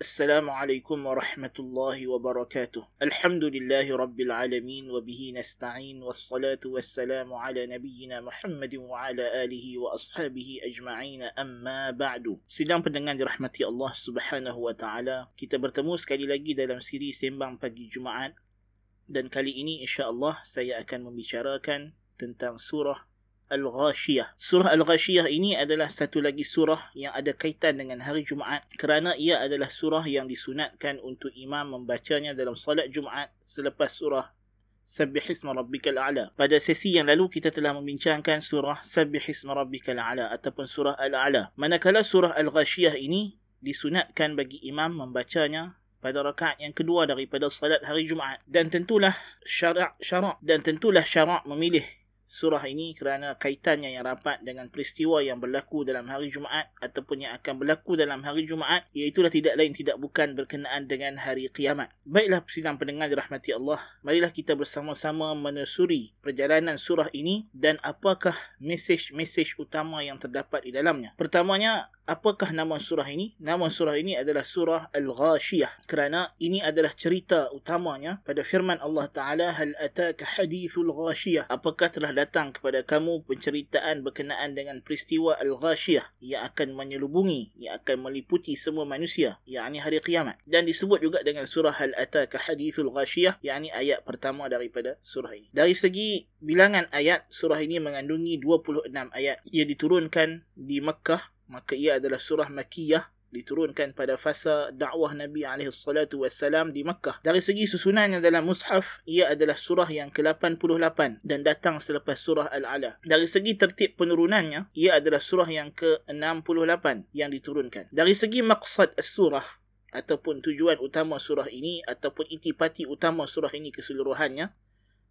السلام عليكم ورحمة الله وبركاته الحمد لله رب العالمين وبه نستعين والصلاة والسلام على نبينا محمد وعلى آله وأصحابه أجمعين أما بعد Sidang pendengar dirahmati Allah subhanahu wa ta'ala Kita bertemu sekali lagi dalam siri Sembang Pagi Jumaat Dan kali ini insyaAllah saya akan membicarakan tentang surah Al-Ghashiyah. Surah Al-Ghashiyah ini adalah satu lagi surah yang ada kaitan dengan hari Jumaat kerana ia adalah surah yang disunatkan untuk imam membacanya dalam solat Jumaat selepas surah Sabbihisma Rabbikal A'la. Pada sesi yang lalu kita telah membincangkan surah Sabbihisma Rabbikal A'la ataupun surah Al-A'la. Manakala surah Al-Ghashiyah ini disunatkan bagi imam membacanya pada rakaat yang kedua daripada salat hari Jumaat dan tentulah syarak syarak dan tentulah syarak memilih surah ini kerana kaitannya yang rapat dengan peristiwa yang berlaku dalam hari Jumaat ataupun yang akan berlaku dalam hari Jumaat iaitulah tidak lain tidak bukan berkenaan dengan hari kiamat. Baiklah sidang pendengar dirahmati Allah, marilah kita bersama-sama menelusuri perjalanan surah ini dan apakah mesej-mesej utama yang terdapat di dalamnya. Pertamanya, apakah nama surah ini? Nama surah ini adalah surah Al-Ghashiyah kerana ini adalah cerita utamanya pada firman Allah Taala hal ataka hadithul ghashiyah? Apakah telah datang kepada kamu penceritaan berkenaan dengan peristiwa Al-Ghashiyah yang akan menyelubungi yang akan meliputi semua manusia yakni hari kiamat? Dan disebut juga dengan surah hal ataka hadithul ghashiyah yakni ayat pertama daripada surah ini. Dari segi bilangan ayat surah ini mengandungi 26 ayat. Ia diturunkan di Mekah maka ia adalah surah Makiyah diturunkan pada fasa dakwah Nabi alaihi salatu wassalam di Makkah. Dari segi susunannya dalam mushaf, ia adalah surah yang ke-88 dan datang selepas surah Al-Ala. Dari segi tertib penurunannya, ia adalah surah yang ke-68 yang diturunkan. Dari segi maksad surah ataupun tujuan utama surah ini ataupun intipati utama surah ini keseluruhannya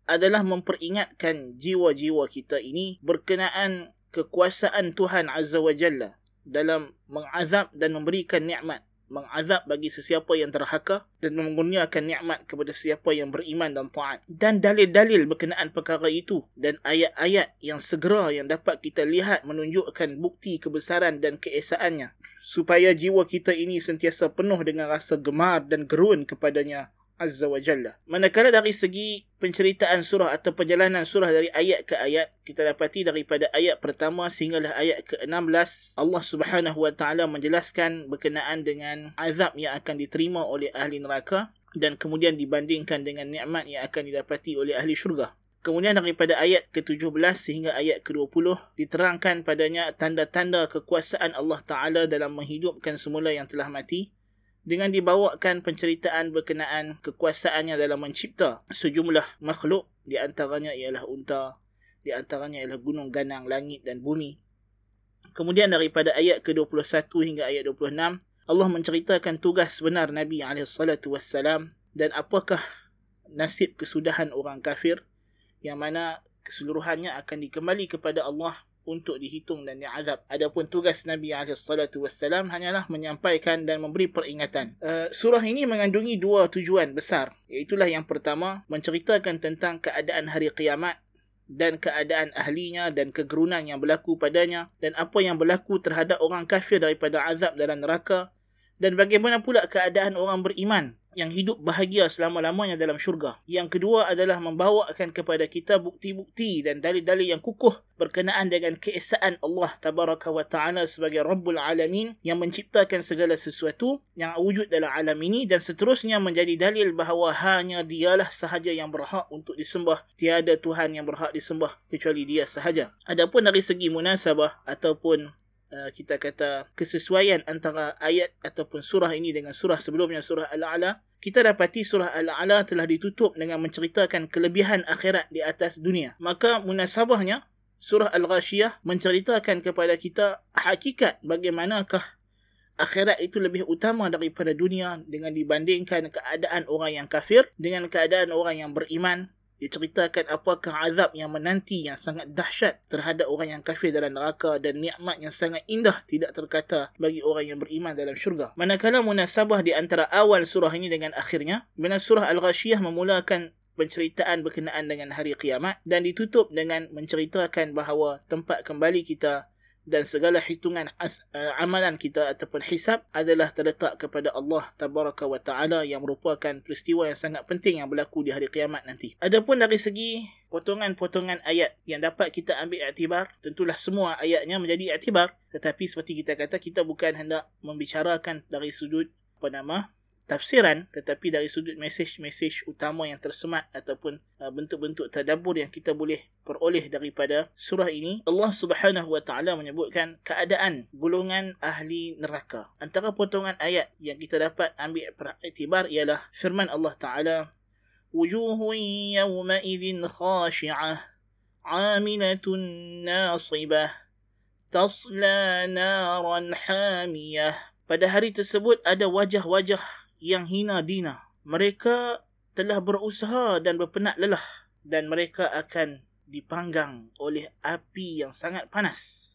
adalah memperingatkan jiwa-jiwa kita ini berkenaan kekuasaan Tuhan Azza wa Jalla dalam mengazab dan memberikan nikmat. Mengazab bagi sesiapa yang terhaka dan mengurniakan nikmat kepada sesiapa yang beriman dan taat. Dan dalil-dalil berkenaan perkara itu dan ayat-ayat yang segera yang dapat kita lihat menunjukkan bukti kebesaran dan keesaannya. Supaya jiwa kita ini sentiasa penuh dengan rasa gemar dan gerun kepadanya Azza wa Jalla. Manakala dari segi penceritaan surah atau perjalanan surah dari ayat ke ayat, kita dapati daripada ayat pertama sehinggalah ayat ke-16, Allah Subhanahu wa taala menjelaskan berkenaan dengan azab yang akan diterima oleh ahli neraka dan kemudian dibandingkan dengan nikmat yang akan didapati oleh ahli syurga. Kemudian daripada ayat ke-17 sehingga ayat ke-20 diterangkan padanya tanda-tanda kekuasaan Allah Taala dalam menghidupkan semula yang telah mati dengan dibawakan penceritaan berkenaan kekuasaannya dalam mencipta sejumlah makhluk di antaranya ialah unta, di antaranya ialah gunung ganang langit dan bumi. Kemudian daripada ayat ke-21 hingga ayat 26, Allah menceritakan tugas benar Nabi SAW dan apakah nasib kesudahan orang kafir yang mana keseluruhannya akan dikembali kepada Allah untuk dihitung dan diazab. Adapun tugas Nabi SAW hanyalah menyampaikan dan memberi peringatan. Uh, surah ini mengandungi dua tujuan besar. Iaitulah yang pertama, menceritakan tentang keadaan hari kiamat dan keadaan ahlinya dan kegerunan yang berlaku padanya dan apa yang berlaku terhadap orang kafir daripada azab dalam neraka dan bagaimana pula keadaan orang beriman yang hidup bahagia selama-lamanya dalam syurga. Yang kedua adalah membawakan kepada kita bukti-bukti dan dalil-dalil yang kukuh berkenaan dengan keesaan Allah tabaraka wa taala sebagai Rabbul Alamin yang menciptakan segala sesuatu yang wujud dalam alam ini dan seterusnya menjadi dalil bahawa hanya dialah sahaja yang berhak untuk disembah. Tiada Tuhan yang berhak disembah kecuali dia sahaja. Adapun dari segi munasabah ataupun Uh, kita kata kesesuaian antara ayat ataupun surah ini dengan surah sebelumnya surah Al-A'la. Kita dapati surah Al-A'la telah ditutup dengan menceritakan kelebihan akhirat di atas dunia. Maka munasabahnya surah Al-Ghashiyah menceritakan kepada kita hakikat bagaimanakah akhirat itu lebih utama daripada dunia dengan dibandingkan keadaan orang yang kafir dengan keadaan orang yang beriman diceritakan apakah azab yang menanti yang sangat dahsyat terhadap orang yang kafir dalam neraka dan nikmat yang sangat indah tidak terkata bagi orang yang beriman dalam syurga. Manakala munasabah di antara awal surah ini dengan akhirnya, bila surah Al-Ghashiyah memulakan penceritaan berkenaan dengan hari kiamat dan ditutup dengan menceritakan bahawa tempat kembali kita dan segala hitungan as, uh, amalan kita ataupun hisab adalah terletak kepada Allah tabaraka wa taala yang merupakan peristiwa yang sangat penting yang berlaku di hari kiamat nanti. Adapun dari segi potongan-potongan ayat yang dapat kita ambil iktibar, tentulah semua ayatnya menjadi iktibar, tetapi seperti kita kata kita bukan hendak membicarakan dari sudut apa nama tafsiran tetapi dari sudut mesej-mesej utama yang tersemat ataupun uh, bentuk-bentuk tadabbur yang kita boleh peroleh daripada surah ini Allah Subhanahu wa taala menyebutkan keadaan golongan ahli neraka. Antara potongan ayat yang kita dapat ambil periktibar ialah firman Allah taala wujuhun yawma idzin khashi'ah 'amilatun nasibah tasla naran hamiyah. Pada hari tersebut ada wajah-wajah yang hina dina. Mereka telah berusaha dan berpenat lelah dan mereka akan dipanggang oleh api yang sangat panas.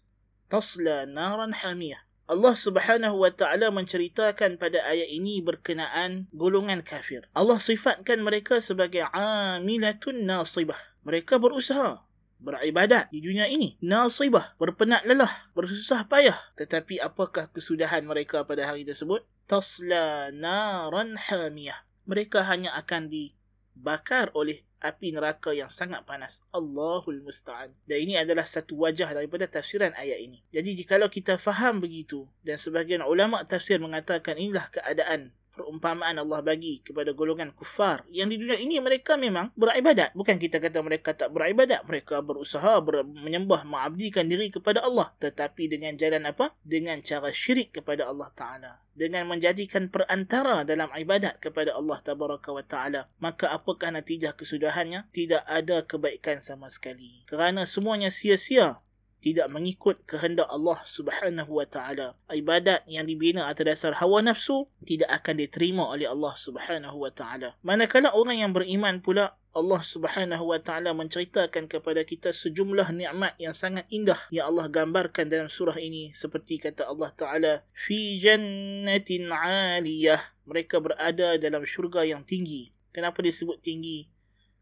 Tasla naran hamiyah. Allah Subhanahu wa taala menceritakan pada ayat ini berkenaan golongan kafir. Allah sifatkan mereka sebagai amilatun nasibah. Mereka berusaha beribadat di dunia ini. Nasibah, berpenat lelah, bersusah payah. Tetapi apakah kesudahan mereka pada hari tersebut? Tasla naran hamiyah. Mereka hanya akan dibakar oleh api neraka yang sangat panas. Allahul Musta'an. Dan ini adalah satu wajah daripada tafsiran ayat ini. Jadi jikalau kita faham begitu dan sebahagian ulama tafsir mengatakan inilah keadaan perumpamaan Allah bagi kepada golongan kufar yang di dunia ini mereka memang beribadat. Bukan kita kata mereka tak beribadat mereka berusaha ber- menyembah mengabdikan diri kepada Allah. Tetapi dengan jalan apa? Dengan cara syirik kepada Allah taala. Dengan menjadikan perantara dalam ibadat kepada Allah tabaraka wa taala. Maka apakah natijah kesudahannya? Tidak ada kebaikan sama sekali. Kerana semuanya sia-sia tidak mengikut kehendak Allah Subhanahu wa taala. Ibadat yang dibina atas dasar hawa nafsu tidak akan diterima oleh Allah Subhanahu wa taala. Manakala orang yang beriman pula Allah Subhanahu wa taala menceritakan kepada kita sejumlah nikmat yang sangat indah yang Allah gambarkan dalam surah ini seperti kata Allah taala fi jannatin 'aliyah mereka berada dalam syurga yang tinggi kenapa disebut tinggi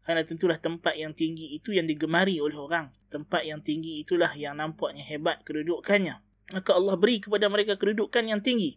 kerana tentulah tempat yang tinggi itu yang digemari oleh orang. Tempat yang tinggi itulah yang nampaknya hebat kedudukannya. Maka Allah beri kepada mereka kedudukan yang tinggi.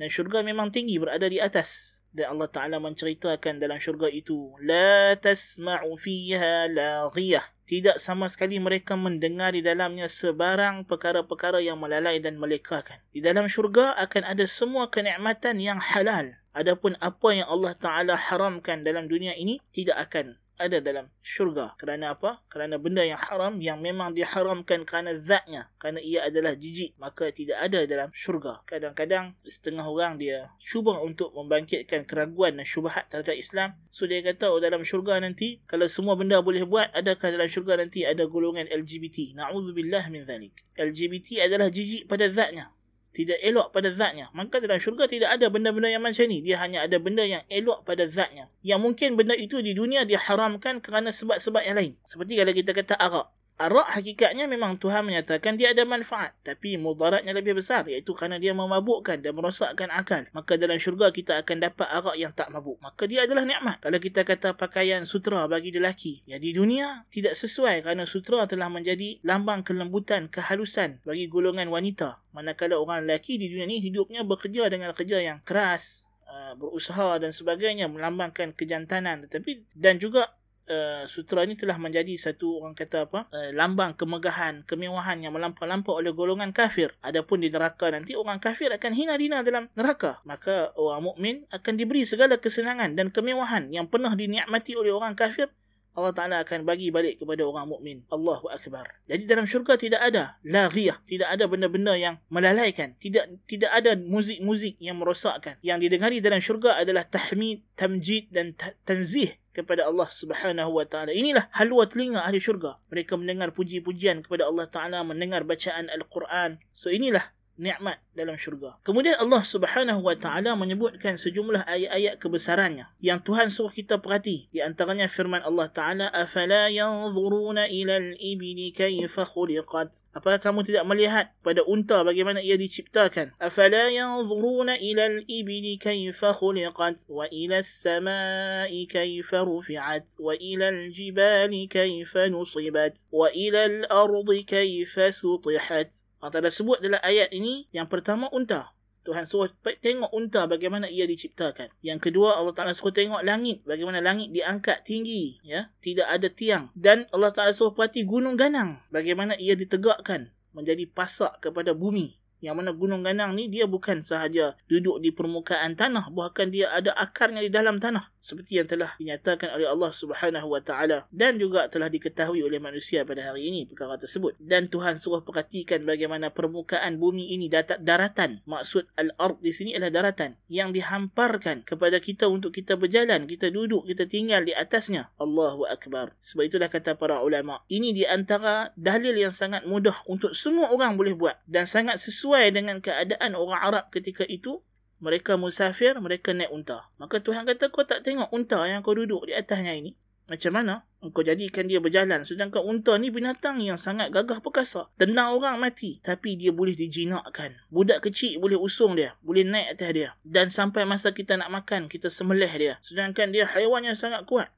Dan syurga memang tinggi berada di atas. Dan Allah Ta'ala menceritakan dalam syurga itu. La tasma'u fiha laghiyah. Tidak sama sekali mereka mendengar di dalamnya sebarang perkara-perkara yang melalai dan melekakan. Di dalam syurga akan ada semua kenikmatan yang halal. Adapun apa yang Allah Ta'ala haramkan dalam dunia ini tidak akan ada dalam syurga. Kerana apa? Kerana benda yang haram yang memang diharamkan kerana zatnya. Kerana ia adalah jijik. Maka tidak ada dalam syurga. Kadang-kadang setengah orang dia cuba untuk membangkitkan keraguan dan syubahat terhadap Islam. So dia kata oh dalam syurga nanti kalau semua benda boleh buat adakah dalam syurga nanti ada golongan LGBT. Na'udzubillah min zalik. LGBT adalah jijik pada zatnya tidak elok pada zatnya. Maka dalam syurga tidak ada benda-benda yang macam ni. Dia hanya ada benda yang elok pada zatnya. Yang mungkin benda itu di dunia diharamkan kerana sebab-sebab yang lain. Seperti kalau kita kata arak. Arak hakikatnya memang Tuhan menyatakan dia ada manfaat. Tapi mudaratnya lebih besar. Iaitu kerana dia memabukkan dan merosakkan akal. Maka dalam syurga kita akan dapat arak yang tak mabuk. Maka dia adalah nikmat. Kalau kita kata pakaian sutra bagi lelaki. Ya di dunia tidak sesuai kerana sutra telah menjadi lambang kelembutan, kehalusan bagi golongan wanita. Manakala orang lelaki di dunia ini hidupnya bekerja dengan kerja yang keras. Uh, berusaha dan sebagainya melambangkan kejantanan tetapi dan juga uh, sutra ini telah menjadi satu orang kata apa uh, lambang kemegahan kemewahan yang melampau-lampau oleh golongan kafir adapun di neraka nanti orang kafir akan hina dina dalam neraka maka orang mukmin akan diberi segala kesenangan dan kemewahan yang pernah dinikmati oleh orang kafir Allah Ta'ala akan bagi balik kepada orang mukmin. Allahu Akbar. Jadi dalam syurga tidak ada laghiyah. Tidak ada benda-benda yang melalaikan. Tidak tidak ada muzik-muzik yang merosakkan. Yang didengari dalam syurga adalah tahmid, tamjid dan tanzih kepada Allah Subhanahu wa taala. Inilah halwa telinga ahli syurga. Mereka mendengar puji-pujian kepada Allah Taala, mendengar bacaan Al-Quran. So inilah nikmat dalam syurga. Kemudian Allah Subhanahu wa taala menyebutkan sejumlah ayat-ayat kebesarannya yang Tuhan suruh kita perhati. Di antaranya firman Allah Taala, "Afala yanzuruna ila al-ibli kayfa khuliqat?" Apakah kamu tidak melihat pada unta bagaimana ia diciptakan? "Afala yanzuruna ila al-ibli kayfa khuliqat wa ila as-sama'i kayfa rufi'at wa ila al-jibali kayfa nusibat wa ila al-ardi kayfa sutihat?" Allah Ta'ala sebut dalam ayat ini yang pertama unta. Tuhan suruh tengok unta bagaimana ia diciptakan. Yang kedua Allah Taala suruh tengok langit bagaimana langit diangkat tinggi ya, tidak ada tiang dan Allah Taala suruh perhati gunung ganang bagaimana ia ditegakkan menjadi pasak kepada bumi yang mana gunung ganang ni dia bukan sahaja duduk di permukaan tanah bahkan dia ada akarnya di dalam tanah seperti yang telah dinyatakan oleh Allah Subhanahu wa taala dan juga telah diketahui oleh manusia pada hari ini perkara tersebut. Dan Tuhan suruh perhatikan bagaimana permukaan bumi ini datat daratan. Maksud al-ard di sini adalah daratan yang dihamparkan kepada kita untuk kita berjalan kita duduk kita tinggal di atasnya. Allahu akbar. Sebab itulah kata para ulama ini di antara dalil yang sangat mudah untuk semua orang boleh buat dan sangat sesuai dengan keadaan orang Arab ketika itu, mereka musafir, mereka naik unta. Maka Tuhan kata, kau tak tengok unta yang kau duduk di atasnya ini? Macam mana? Engkau jadikan dia berjalan. Sedangkan unta ni binatang yang sangat gagah perkasa. Tenang orang mati. Tapi dia boleh dijinakkan. Budak kecil boleh usung dia. Boleh naik atas dia. Dan sampai masa kita nak makan, kita semelih dia. Sedangkan dia haiwan yang sangat kuat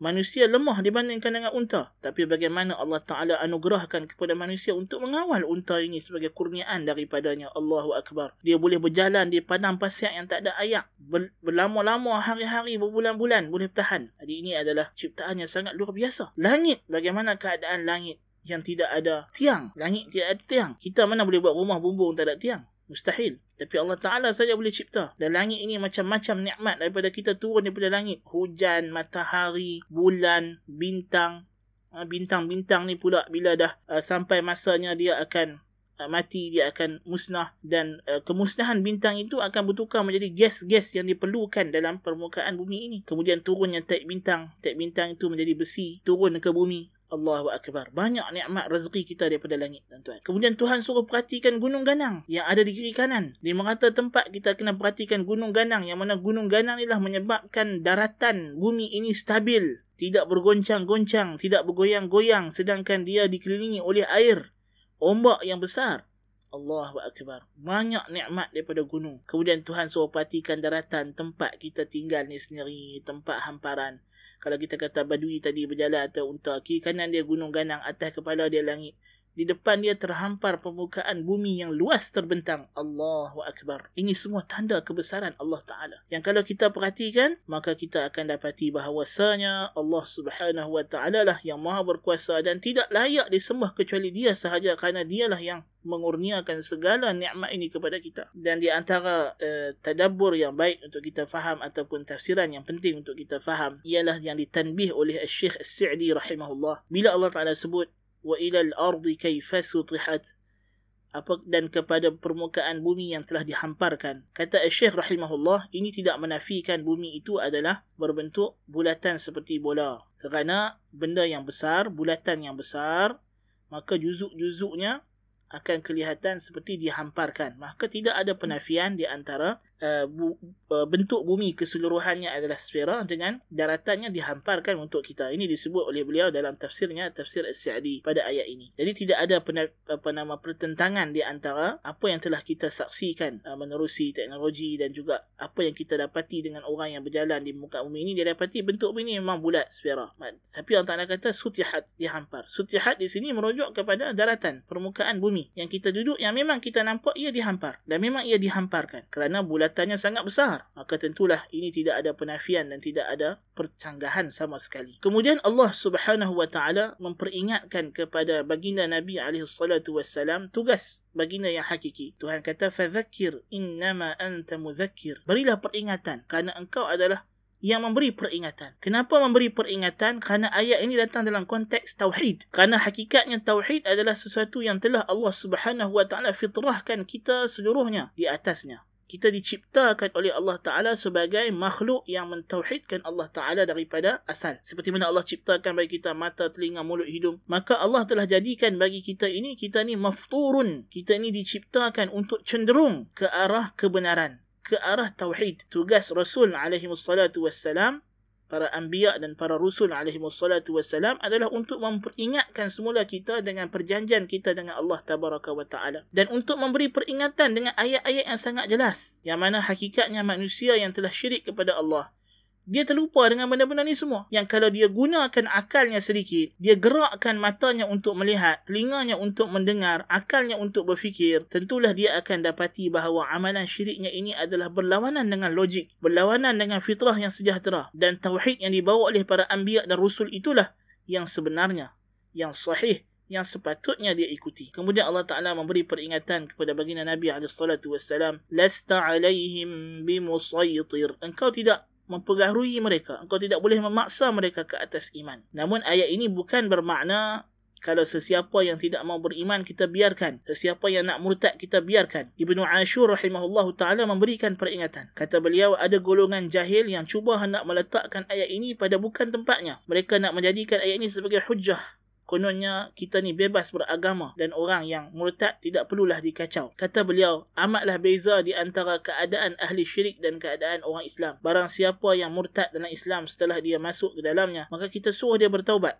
manusia lemah dibandingkan dengan unta. Tapi bagaimana Allah Ta'ala anugerahkan kepada manusia untuk mengawal unta ini sebagai kurniaan daripadanya. Allahu Akbar. Dia boleh berjalan di padang pasir yang tak ada ayak. Berlama-lama hari-hari, berbulan-bulan boleh tahan. Jadi ini adalah ciptaan yang sangat luar biasa. Langit. Bagaimana keadaan langit yang tidak ada tiang. Langit tidak ada tiang. Kita mana boleh buat rumah bumbung tak ada tiang? Mustahil. Tapi Allah Ta'ala saja boleh cipta. Dan langit ini macam-macam nikmat daripada kita turun daripada langit. Hujan, matahari, bulan, bintang. Ah, bintang-bintang ni pula bila dah uh, sampai masanya dia akan uh, mati, dia akan musnah. Dan kemusnahan bintang itu akan bertukar menjadi gas-gas yang diperlukan dalam permukaan bumi ini. Kemudian turunnya taik bintang. Taik bintang itu menjadi besi. Turun ke bumi. Allahu Akbar. Banyak nikmat rezeki kita daripada langit, tuan-tuan. Kemudian Tuhan suruh perhatikan gunung ganang yang ada di kiri kanan. Di merata tempat kita kena perhatikan gunung ganang yang mana gunung ganang inilah menyebabkan daratan bumi ini stabil. Tidak bergoncang-goncang, tidak bergoyang-goyang sedangkan dia dikelilingi oleh air. Ombak yang besar. Allahu Akbar. Banyak nikmat daripada gunung. Kemudian Tuhan suruh perhatikan daratan tempat kita tinggal ni sendiri. Tempat hamparan kalau kita kata badui tadi berjalan atau unta kiri kanan dia gunung ganang atas kepala dia langit di depan dia terhampar permukaan bumi yang luas terbentang. Allahu Akbar. Ini semua tanda kebesaran Allah Ta'ala. Yang kalau kita perhatikan maka kita akan dapati bahawasanya Allah Subhanahu Wa Ta'ala lah yang maha berkuasa dan tidak layak disembah kecuali dia sahaja kerana dialah yang mengurniakan segala nikmat ini kepada kita. Dan di antara uh, tadabbur yang baik untuk kita faham ataupun tafsiran yang penting untuk kita faham ialah yang ditanbih oleh Syekh As-Sa'di rahimahullah. Bila Allah Taala sebut wa ila al-ardi kayfa sutihat. Apa dan kepada permukaan bumi yang telah dihamparkan. Kata Syekh rahimahullah ini tidak menafikan bumi itu adalah berbentuk bulatan seperti bola. Kerana benda yang besar bulatan yang besar maka juzuk-juzuknya akan kelihatan seperti dihamparkan. Maka tidak ada penafian di antara uh, bu, uh, bentuk bumi keseluruhannya adalah sfera dengan daratannya dihamparkan untuk kita. Ini disebut oleh beliau dalam tafsirnya tafsir As-Sa'di pada ayat ini. Jadi tidak ada pena, apa nama pertentangan di antara apa yang telah kita saksikan uh, menerusi teknologi dan juga apa yang kita dapati dengan orang yang berjalan di muka bumi ini dia dapati bentuk bumi ini memang bulat sfera. Tapi Allah Taala kata sutihat dihampar. Sutihat di sini merujuk kepada daratan permukaan bumi yang kita duduk yang memang kita nampak ia dihampar dan memang ia dihamparkan kerana bulatannya sangat besar maka tentulah ini tidak ada penafian dan tidak ada percanggahan sama sekali kemudian Allah Subhanahu wa taala memperingatkan kepada baginda Nabi alaihi salatu wasallam tugas baginda yang hakiki Tuhan kata fadzakir innama anta mudzakkir berilah peringatan kerana engkau adalah yang memberi peringatan. Kenapa memberi peringatan? Kerana ayat ini datang dalam konteks tauhid. Kerana hakikatnya tauhid adalah sesuatu yang telah Allah Subhanahu Wa Taala fitrahkan kita seluruhnya di atasnya. Kita diciptakan oleh Allah Ta'ala sebagai makhluk yang mentauhidkan Allah Ta'ala daripada asal. Seperti mana Allah ciptakan bagi kita mata, telinga, mulut, hidung. Maka Allah telah jadikan bagi kita ini, kita ni mafturun. Kita ni diciptakan untuk cenderung ke arah kebenaran ke arah tauhid. Tugas Rasul alaihi wassalatu wassalam, para anbiya dan para rasul alaihi wassalatu wassalam adalah untuk memperingatkan semula kita dengan perjanjian kita dengan Allah tabaraka wa taala. Dan untuk memberi peringatan dengan ayat-ayat yang sangat jelas. Yang mana hakikatnya manusia yang telah syirik kepada Allah Dia terlupa dengan benda-benda ni semua. Yang kalau dia gunakan akalnya sedikit, dia gerakkan matanya untuk melihat, telinganya untuk mendengar, akalnya untuk berfikir, tentulah dia akan dapati bahawa amalan syiriknya ini adalah berlawanan dengan logik, berlawanan dengan fitrah yang sejahtera. Dan tauhid yang dibawa oleh para anbiya dan rusul itulah yang sebenarnya, yang sahih, yang sepatutnya dia ikuti. Kemudian Allah Ta'ala memberi peringatan kepada baginda Nabi SAW. Lasta alaihim bimusaytir. Engkau tidak mempengaruhi mereka. Engkau tidak boleh memaksa mereka ke atas iman. Namun ayat ini bukan bermakna kalau sesiapa yang tidak mau beriman kita biarkan. Sesiapa yang nak murtad kita biarkan. Ibnu Ashur rahimahullah taala memberikan peringatan. Kata beliau ada golongan jahil yang cuba hendak meletakkan ayat ini pada bukan tempatnya. Mereka nak menjadikan ayat ini sebagai hujah kononnya kita ni bebas beragama dan orang yang murtad tidak perlulah dikacau. Kata beliau, amatlah beza di antara keadaan ahli syirik dan keadaan orang Islam. Barang siapa yang murtad dalam Islam setelah dia masuk ke dalamnya, maka kita suruh dia bertaubat.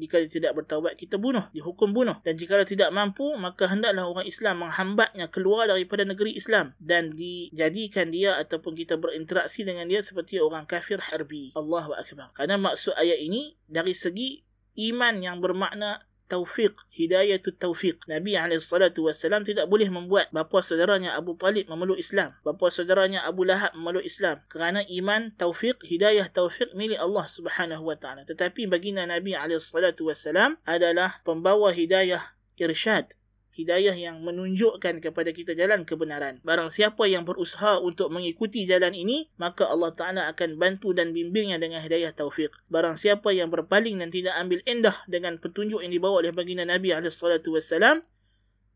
Jika dia tidak bertaubat, kita bunuh. Dihukum bunuh. Dan jika dia tidak mampu, maka hendaklah orang Islam menghambatnya keluar daripada negeri Islam. Dan dijadikan dia ataupun kita berinteraksi dengan dia seperti orang kafir harbi. Allahu Akbar. Karena maksud ayat ini, dari segi iman yang bermakna taufiq, hidayah tu taufiq. Nabi SAW tidak boleh membuat bapa saudaranya Abu Talib memeluk Islam. Bapa saudaranya Abu Lahab memeluk Islam. Kerana iman, taufiq, hidayah taufiq milik Allah Subhanahu Wa Taala. Tetapi baginda Nabi SAW adalah pembawa hidayah irsyad hidayah yang menunjukkan kepada kita jalan kebenaran. Barang siapa yang berusaha untuk mengikuti jalan ini, maka Allah Ta'ala akan bantu dan bimbingnya dengan hidayah taufik. Barang siapa yang berpaling dan tidak ambil indah dengan petunjuk yang dibawa oleh baginda Nabi SAW,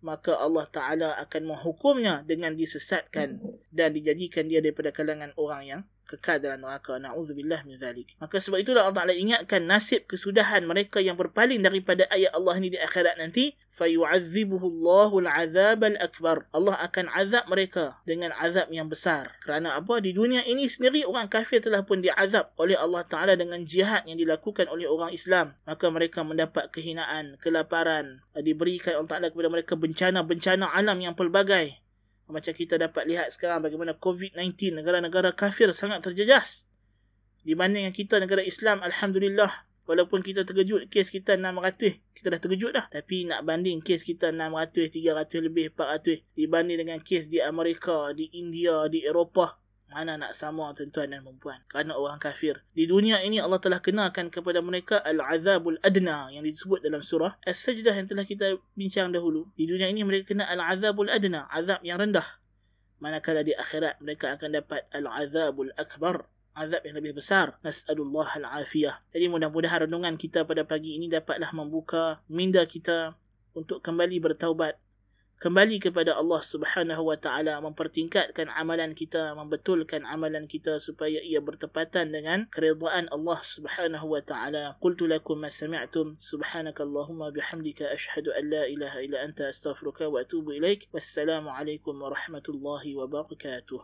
maka Allah Ta'ala akan menghukumnya dengan disesatkan dan dijadikan dia daripada kalangan orang yang kekadaran neraka. Na'udzubillah min zalik. Maka sebab itulah Allah Ta'ala ingatkan nasib kesudahan mereka yang berpaling daripada ayat Allah ini di akhirat nanti fayu'adzibuhu Allahu al-'adzab akbar. Allah akan azab mereka dengan azab yang besar. Kerana apa? Di dunia ini sendiri orang kafir telah pun diazab oleh Allah Ta'ala dengan jihad yang dilakukan oleh orang Islam. Maka mereka mendapat kehinaan kelaparan diberikan Allah Ta'ala kepada mereka bencana-bencana alam yang pelbagai macam kita dapat lihat sekarang bagaimana COVID-19 negara-negara kafir sangat terjejas. Dibanding kita negara Islam, Alhamdulillah, walaupun kita terkejut kes kita 600, kita dah terkejut dah. Tapi nak banding kes kita 600, 300 lebih, 400 dibanding dengan kes di Amerika, di India, di Eropah, mana nak sama tuan-tuan dan perempuan? Kerana orang kafir. Di dunia ini Allah telah kenalkan kepada mereka al-azabul adna yang disebut dalam surah as-sajdah yang telah kita bincang dahulu. Di dunia ini mereka kena al-azabul adna azab yang rendah. Manakala di akhirat mereka akan dapat al-azabul akbar azab yang lebih besar. Nas'alullah al-afiyah. Jadi mudah-mudahan renungan kita pada pagi ini dapatlah membuka minda kita untuk kembali bertaubat kembali kepada Allah Subhanahu wa taala mempertingkatkan amalan kita membetulkan amalan kita supaya ia bertepatan dengan keridaan Allah Subhanahu wa taala. Qultu lakum ma sami'tum. Subhanakallahumma bihamdika ashhadu an la ilaha illa anta astaghfiruka wa atubu ilaik. Wassalamu alaikum warahmatullahi wabarakatuh